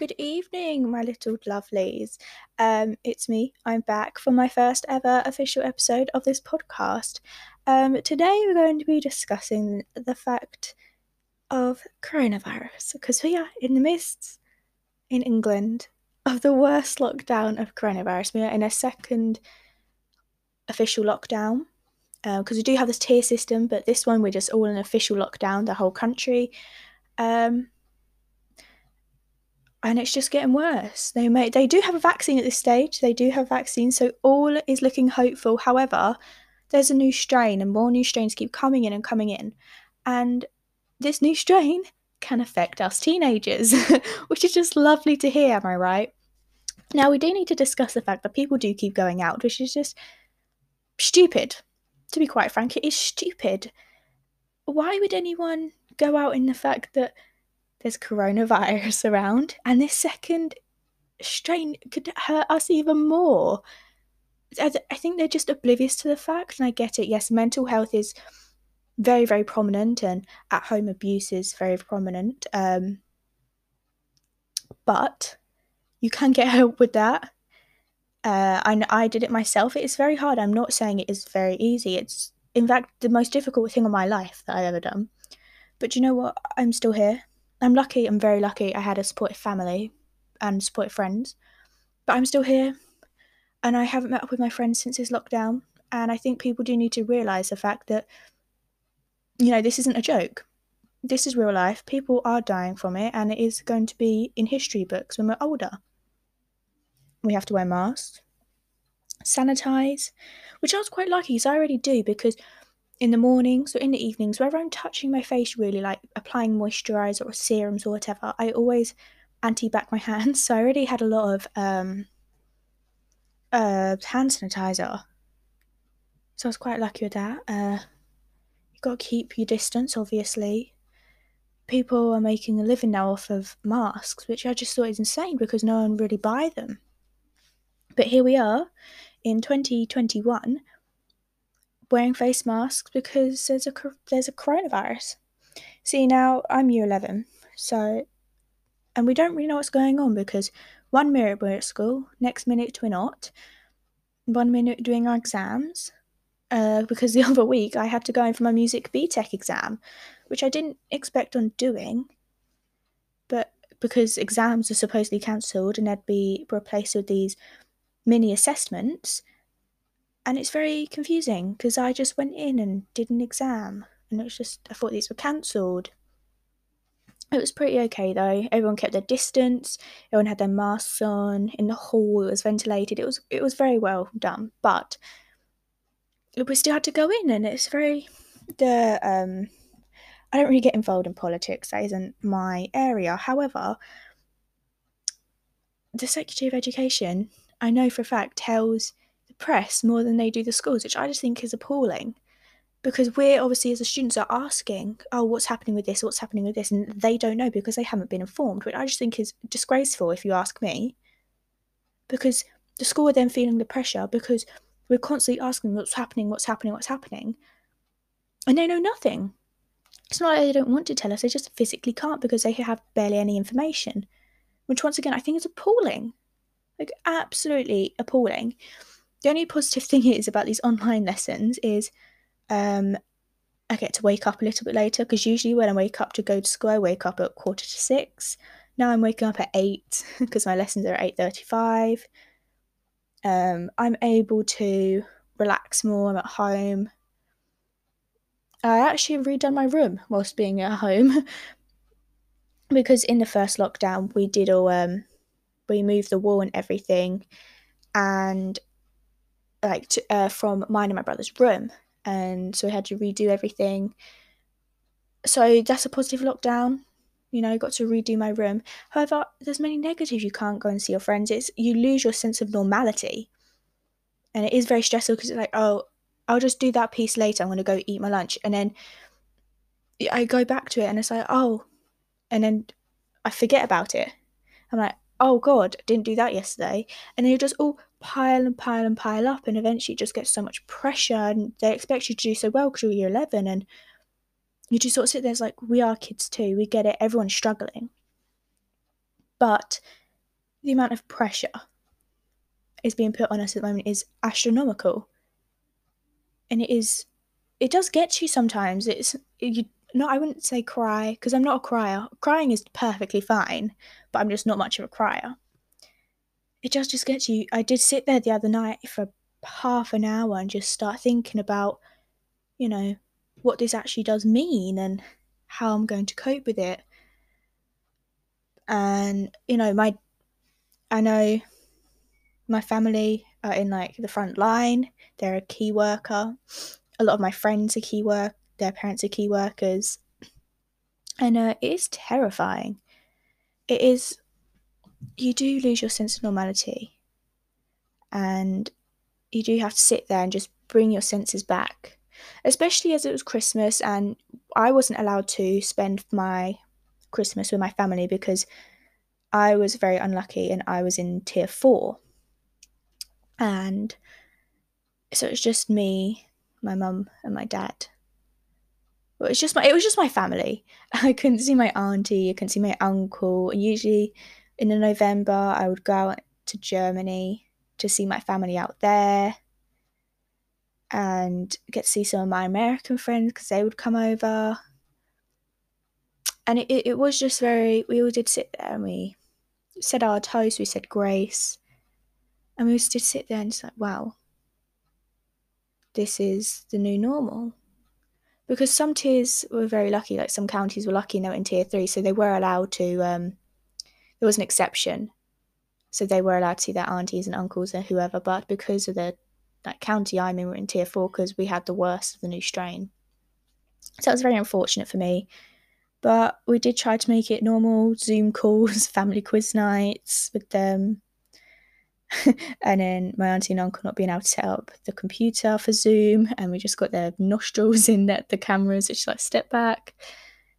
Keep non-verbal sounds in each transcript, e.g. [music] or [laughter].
Good evening, my little lovelies. Um, it's me. I'm back for my first ever official episode of this podcast. Um, today we're going to be discussing the fact of coronavirus because we are in the midst in England of the worst lockdown of coronavirus. We are in a second official lockdown because uh, we do have this tier system, but this one we're just all in official lockdown, the whole country. Um, and it's just getting worse. They may they do have a vaccine at this stage. They do have vaccine, so all is looking hopeful. However, there's a new strain, and more new strains keep coming in and coming in, and this new strain can affect us teenagers, [laughs] which is just lovely to hear. Am I right? Now we do need to discuss the fact that people do keep going out, which is just stupid. To be quite frank, it is stupid. Why would anyone go out in the fact that there's coronavirus around, and this second strain could hurt us even more. I, think they're just oblivious to the fact, and I get it. Yes, mental health is very, very prominent, and at home abuse is very prominent. Um, but you can get [laughs] help with that. Uh, I, I did it myself. It is very hard. I'm not saying it is very easy. It's, in fact, the most difficult thing in my life that I've ever done. But you know what? I'm still here. I'm lucky, I'm very lucky. I had a supportive family and supportive friends, but I'm still here and I haven't met up with my friends since this lockdown. And I think people do need to realise the fact that, you know, this isn't a joke. This is real life. People are dying from it, and it is going to be in history books when we're older. We have to wear masks, sanitize, which I was quite lucky because I already do because in the mornings or in the evenings, wherever I'm touching my face, really like applying moisturizer or serums or whatever, I always antibac my [laughs] hands. So I already had a lot of um, uh, hand sanitizer. So I was quite lucky with that. Uh, you got to keep your distance, obviously. People are making a living now off of masks, which I just thought is insane because no one really buy them. But here we are in 2021 wearing face masks because there's a there's a coronavirus. See now I'm year eleven, so and we don't really know what's going on because one minute we're at school, next minute we're not. One minute doing our exams, uh, because [laughs] the other week I had to go in for my music BTEC exam, which I didn't expect on doing, but because exams are supposedly cancelled and they'd be replaced with these mini assessments, and it's very confusing because I just went in and did an exam and it was just I thought these were cancelled. It was pretty okay though. Everyone kept their distance. Everyone had their masks on. In the hall, it was ventilated. It was it was very well done. But we still had to go in, and it's very the um. I don't really get involved in politics. That isn't my area. However, the Secretary of Education, I know for a fact, tells press more than they do the schools, which I just think is appalling. Because we're obviously, as the students, are asking, oh, what's happening with this? What's happening with this? And they don't know because they haven't been informed, which I just think is disgraceful, if you ask me. Because the school are then feeling the pressure because we're constantly asking what's happening, what's happening, what's happening. And they know nothing. It's not like they don't want to tell us, they just physically can't because they have barely any information. Which, once again, I think is appalling. Like, absolutely appalling the only positive thing is about these online lessons is um, I get to wake up a little bit later because usually when I wake up to go to school, I wake up at quarter to six. Now I'm waking up at eight [laughs] because my lessons are at eight thirty-five. Um, I'm able to relax more. I'm at home. I actually redone my room whilst being at home [laughs] because in the first lockdown we did all um, we moved the wall and everything, and like to, uh, from mine and my brother's room, and so I had to redo everything. So that's a positive lockdown. You know, got to redo my room. However, there's many negatives. You can't go and see your friends. It's you lose your sense of normality, and it is very stressful because it's like, oh, I'll just do that piece later. I'm to go eat my lunch, and then I go back to it, and it's like, oh, and then I forget about it. I'm like, oh god, didn't do that yesterday, and then you just all pile and pile and pile up, and eventually it just gets so much pressure, and they expect you to do so well because you're year 11, and you just sort of sit there, it's like, we are kids too, we get it, everyone's struggling. but the amount of pressure is being put on us at the moment is astronomical. And it is it does get you sometimes. It's you no, I wouldn't say cry because I'm not a crier. Crying is perfectly fine, but I'm just not much of a crier. It does just gets you. I did sit there the other night for half an hour and just start thinking about, you know, what this actually does mean and how I'm going to cope with it. And, you know, my, I know my family are in like the front line, they're a key worker. A lot of my friends are key work, their parents are key workers. And uh, it is terrifying. It is, you do lose your sense of normality. And you do have to sit there and just bring your senses back especially as it was Christmas and I wasn't allowed to spend my Christmas with my family because I was very unlucky and I was in tier four. And so it's just me, my mum, and my dad. It was just my it was just my family. [laughs] I couldn't see my auntie, I couldn't see my uncle. And usually in November I would go out to Germany to see my family out there and get to see some of my American friends because they would come over. And it, it, it was just very, we all did sit there and we said our toast, we said grace, and we just did sit there and just like, wow, this is the new normal. Because some tiers were very lucky, like some counties were lucky and they were in tier three, so they were allowed to, um, there was an exception. So they were allowed to see their aunties and uncles and whoever, but because of the that county I'm in, we're in tier four because we had the worst of the new strain. So it was very unfortunate for me. But we did try to make it normal Zoom calls, [laughs] family quiz nights with them. [laughs] and then my auntie and uncle not being able to set up the computer for Zoom, and we just got their nostrils [laughs] in the, the cameras, which like step back.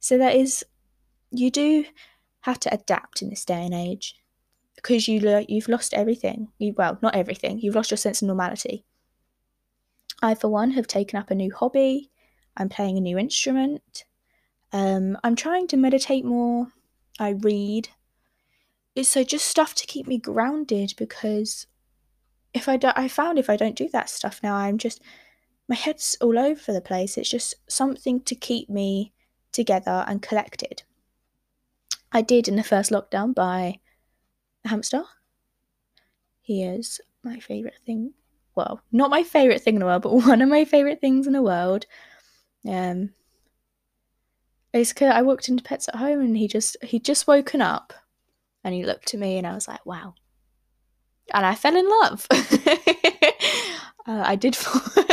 So that is, you do have to adapt in this day and age because you you've lost everything. You, well, not everything. You've lost your sense of normality. I, for one, have taken up a new hobby. I'm playing a new instrument. Um, I'm trying to meditate more. I read. It's so just stuff to keep me grounded because if I do, I found if I don't do that stuff now, I'm just my head's all over the place. It's just something to keep me together and collected. I did in the first lockdown by the hamster. He is my favourite thing. Well, not my favourite thing in the world, but [laughs] one of my favourite things in the world. Um, it's cause I walked into Pets at Home and he just he just woken up, and he looked at me and I was like, wow. And I fell in love. [laughs] uh, I did [laughs] fall.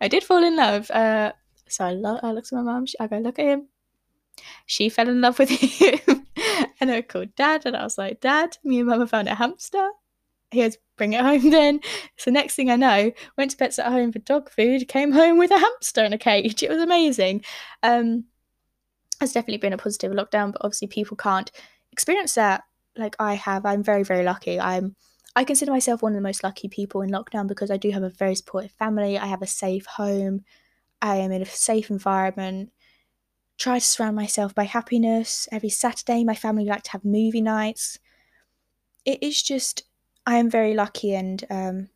I did fall in love. Uh, so I, lo- I looked at my mum. I go look at him. She fell in love with him. [laughs] and I called dad and I was like, Dad, me and mama found a hamster. He goes, bring it home then. So next thing I know, went to Pets at Home for dog food, came home with a hamster in a cage. It was amazing. Um, it's definitely been a positive lockdown, but obviously people can't experience that like I have. I'm very, very lucky. I'm I consider myself one of the most lucky people in lockdown because I do have a very supportive family. I have a safe home. I am in a safe environment try to surround myself by happiness. Every Saturday, my family like to have movie nights. It is just, I am very lucky, and um,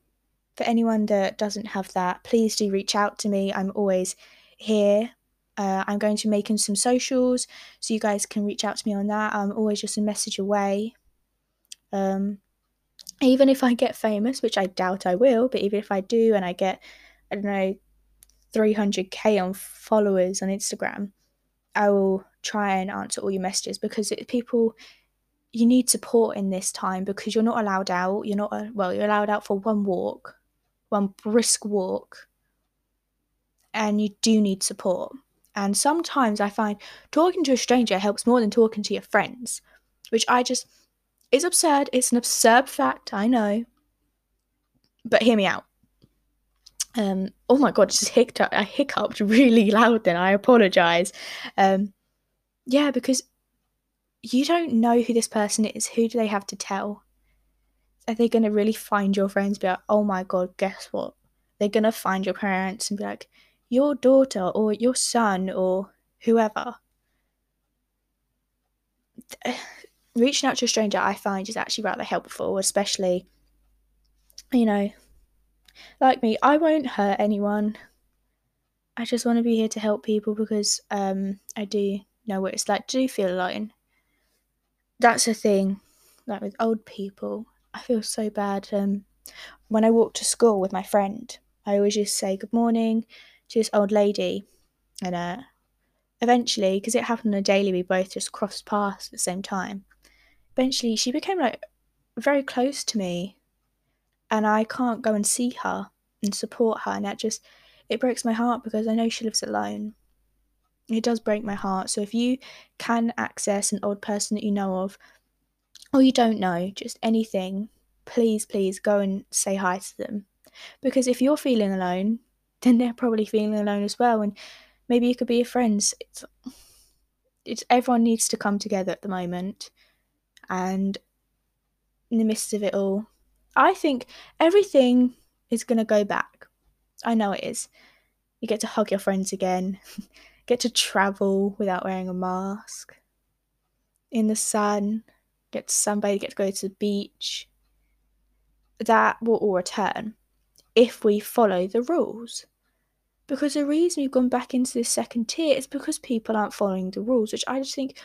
for anyone that doesn't have that, please do reach out to me. I'm always here. Uh, I'm going to make some socials so you guys can reach out to me on that. I'm always just a message away. Um, even if I get famous, which I doubt I will, but even if I do and I get, I don't know, 300k on followers on Instagram, I will try and answer all your messages because it, people you need support in this time because you're not allowed out. You're not uh, well. You're allowed out for one walk, one brisk walk, and you do need support. And sometimes I find talking to a stranger helps more than talking to your friends, which I just is absurd. It's an absurd fact. I know, but hear me out. Um, oh my god, just. I hiccuped really loud. Then I apologize. Um, yeah, because you don't know who this person is. Who do they have to tell? Are they going to really find your friends? Be like, oh my god, guess what? They're going to find your parents and be like, your daughter or your son or whoever. [sighs] reaching out to a stranger I find is actually rather helpful, especially, you know, like me, I won't hurt anyone. I just want to be here to help people because um, I do know what it's like to feel alone. That's the thing, like with old people, I feel so bad. Um, when I walk to school with my friend, I always just say good morning to this old lady, and uh, eventually, because it happened on a daily, we both just crossed paths at the same time. Eventually, she became like very close to me, and I can't go and see her and support her, and that just it breaks my heart because I know she lives alone. It does break my heart. So if you can access an old person that you know of, or you don't know, just anything, please, please go and say hi to them. Because if you're feeling alone, [laughs] then they're probably feeling alone as well. And maybe you could be your friends. It's, it's everyone needs to come together at the moment. And in the midst of it all, I think everything is going to go back. I know it is. You get to hug your friends again, [laughs] get to travel without wearing a mask, in the sun, get to sunbathe, get to go to the beach. That will all return if we follow the rules. Because the reason we've gone back into this second tier is because people aren't following the rules, which I just think,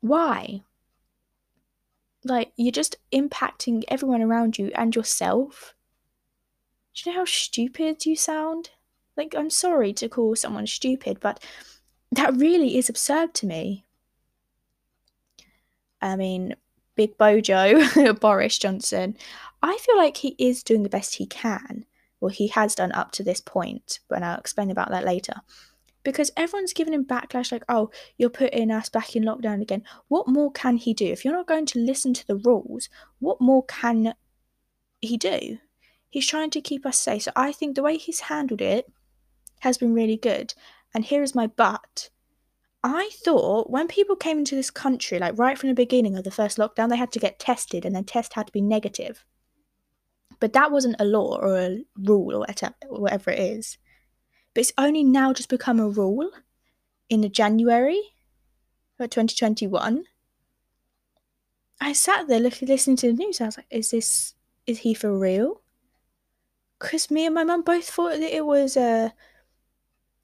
why? Like, you're just impacting everyone around you and yourself. Do you know how stupid you sound? Like, I'm sorry to call someone stupid, but that really is absurd to me. I mean, Big Bojo, [laughs] Boris Johnson, I feel like he is doing the best he can. Well, he has done up to this point, but I'll explain about that later. Because everyone's giving him backlash, like, oh, you're putting us back in lockdown again. What more can he do? If you're not going to listen to the rules, what more can he do? He's trying to keep us safe. So I think the way he's handled it has been really good. And here is my but. I thought when people came into this country, like right from the beginning of the first lockdown, they had to get tested and their test had to be negative. But that wasn't a law or a rule or whatever it is. But it's only now just become a rule in January of 2021. I sat there looking, listening to the news. I was like, is this, is he for real? Because me and my mum both thought that it was uh,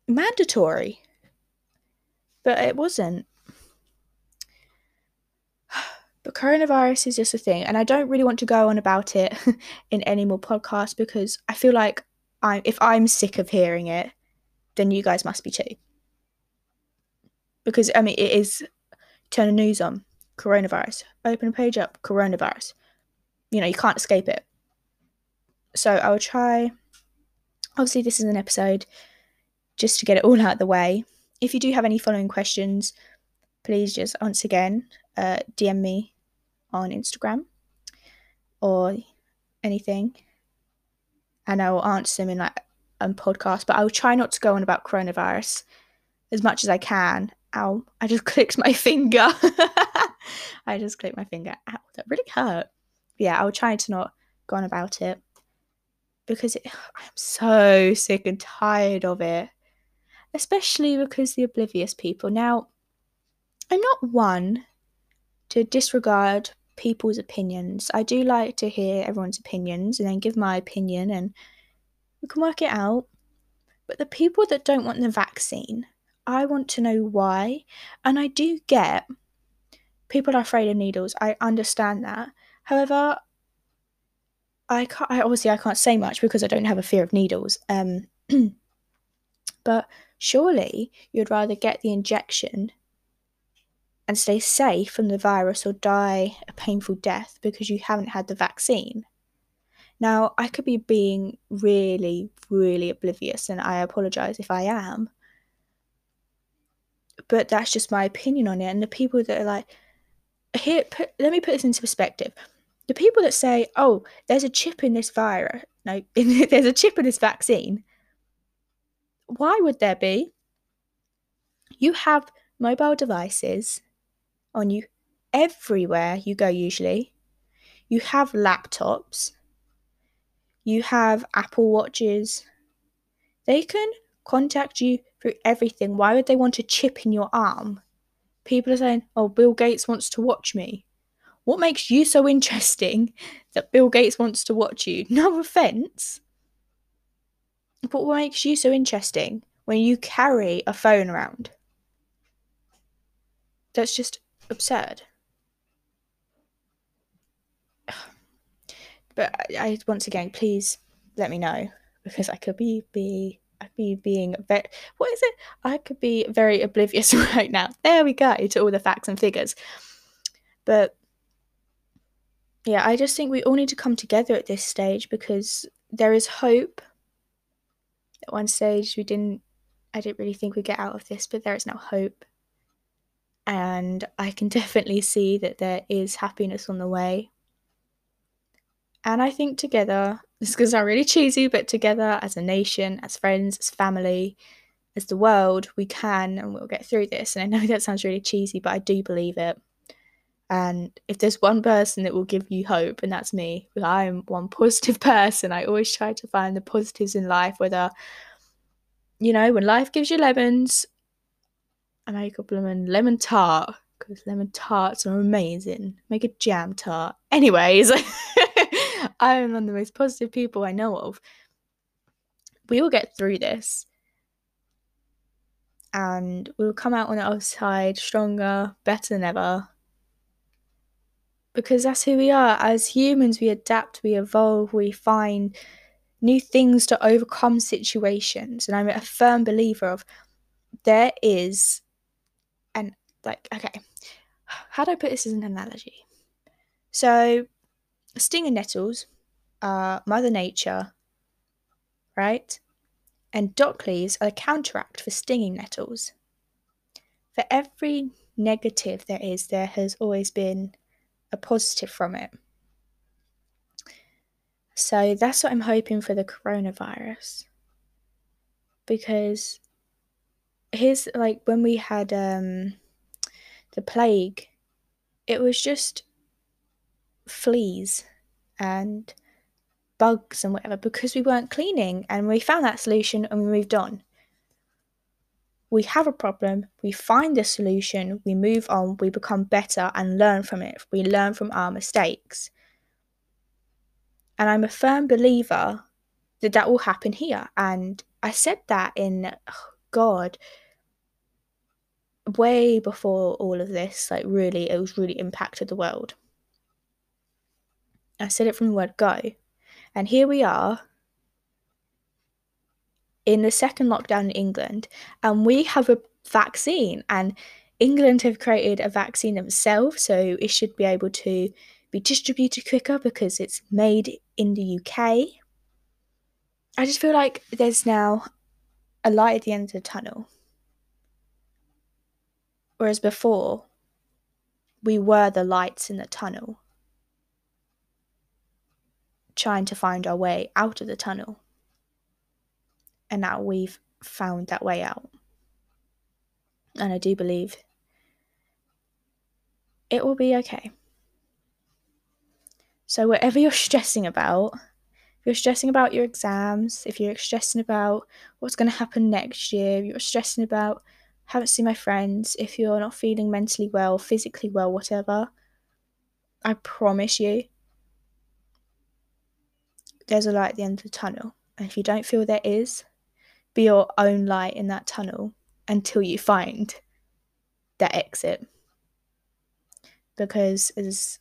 mandatory but it wasn't. [sighs] But coronavirus is just a thing, and I don't really want to go on about it [laughs] in any more podcasts because I feel like I, if I'm sick of hearing it, then you guys must be too. Because I mean, it is turn the news on, coronavirus. Open a page up, coronavirus. You know, you can't escape it. So I will try. Obviously, this is an episode just to get it all out of the way if you do have any following questions, please just once again uh, DM me on Instagram or anything, and I will answer them in like a podcast. But I will try not to go on about coronavirus as much as I can. Ow! I just [laughs] clicked my finger. [laughs] I just clicked my finger. Ow! That really hurt. Yeah, I will try to not go on about it because it, [sighs] I'm so sick and tired of it especially because the oblivious people. Now, I'm not one to disregard people's opinions. I do like to hear everyone's opinions and then give my opinion and we can work it out. But the people that don't want the vaccine, I want to know why. And I do get people are afraid of needles. I understand that. However, I can't I obviously I can't say much because I don't have a fear of needles. Um [clears throat] but Surely you'd rather get the injection and stay safe from the virus or die a painful death because you haven't had the vaccine. Now, I could be being really, really oblivious, and I apologize if I am. But that's just my opinion on it. And the people that are like, here, put, let me put this into perspective. The people that say, oh, there's a chip in this virus, no, [laughs] there's a chip in this vaccine, why would there be? You have mobile devices on you everywhere you go, usually. You have laptops. You have Apple Watches. They can contact you through everything. Why would they want a chip in your arm? People are saying, oh, Bill Gates wants to watch me. What makes you so [laughs] interesting that Bill Gates wants to watch you? [laughs] No offense. But what makes you so interesting when you carry a phone around? That's just absurd. But I, once again, please let me know because I could be be I could be being very what is it? I could be very oblivious [laughs] right now. There we go to all the facts and figures. But yeah, I just think we all need to come together at this stage because there is hope. At one stage, we didn't, I didn't really think we'd get out of this, but there is now hope. And I can [laughs] definitely see that there is happiness on the way. And I think together, this is going to sound really cheesy, but together as a nation, as friends, as family, as the world, we can and we'll get through this. And I know [laughs] that sounds really cheesy, but I do believe it. And if there's one person that will give you hope, and that's me, I'm one [laughs] positive person. I always try to find the positives in life, whether, you know, when life gives you lemons, I make a lemon lemon tart because lemon tarts are amazing. Make a jam tart. Anyways, [laughs] I am one of the most positive people I know of. We will get through this. And we'll come out on the other side stronger, better than ever because that's who we are. As humans, we adapt, we evolve, we find new things to overcome situations. And I'm a firm believer of there is and like okay, how do I put this as an analogy? So sting and nettles are Mother Nature, right? And dock leaves are a counteract for stinging nettles. For every negative there is, there has always been a positive from it. So that's what I'm hoping for the coronavirus. Because here's like when we had um the plague, it was just fleas and bugs and whatever because we weren't cleaning and we found that solution and we moved on we have a problem, we find the solution, we move on, we become better and learn from it. We learn from our mistakes. And I'm a firm believer that that will happen here. And I said that in, oh God, way before all of this, like really, it was really impacted the world. I said it from the word go. And here we are, in the second lockdown in England, and we have a vaccine, and England have created a vaccine themselves, so it should be able to be distributed quicker because it's made in the UK. I just feel like there's now a light at the end of the tunnel. Whereas before, we were the lights in the tunnel, trying to find our way out of the tunnel and now we've found that way out. And I do believe it will be okay. So, whatever you're stressing about, if you're stressing about your exams, if you're stressing about what's going to happen next year, if you're stressing about haven't seen my friends, if you're not feeling mentally well, physically well, whatever, I promise you there's a light at the end of the tunnel. And if you don't feel there is, be your own light in that tunnel until you find that exit. Because as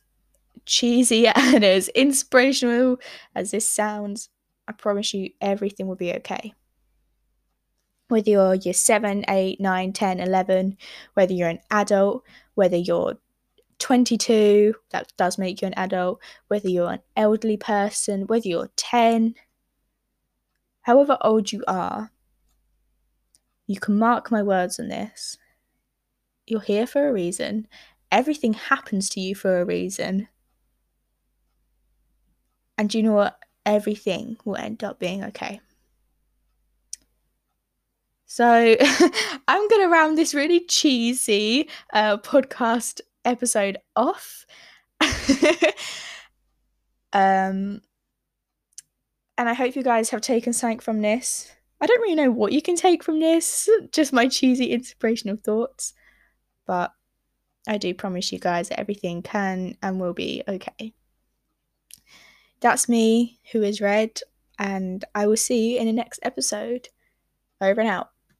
cheesy [laughs] and as inspirational as this sounds, I promise you everything will be okay. Whether you're year 7, 8, 9, 10, 11, whether you're an adult, whether you're 22, that does make you an adult, whether you're an elderly person, whether you're 10, however old you are, you can mark my words on this. You're here for a reason. Everything happens to you for a reason. And you know what? Everything will end up being okay. So [laughs] I'm going to round this really cheesy uh, podcast episode off. [laughs] um, and I hope you guys have taken something from this. I don't really know what you can take from this, [laughs] just my cheesy inspirational thoughts. But I do promise you guys that everything can and will be okay. That's me, who is Red, and I will see you in the next episode. Over and out.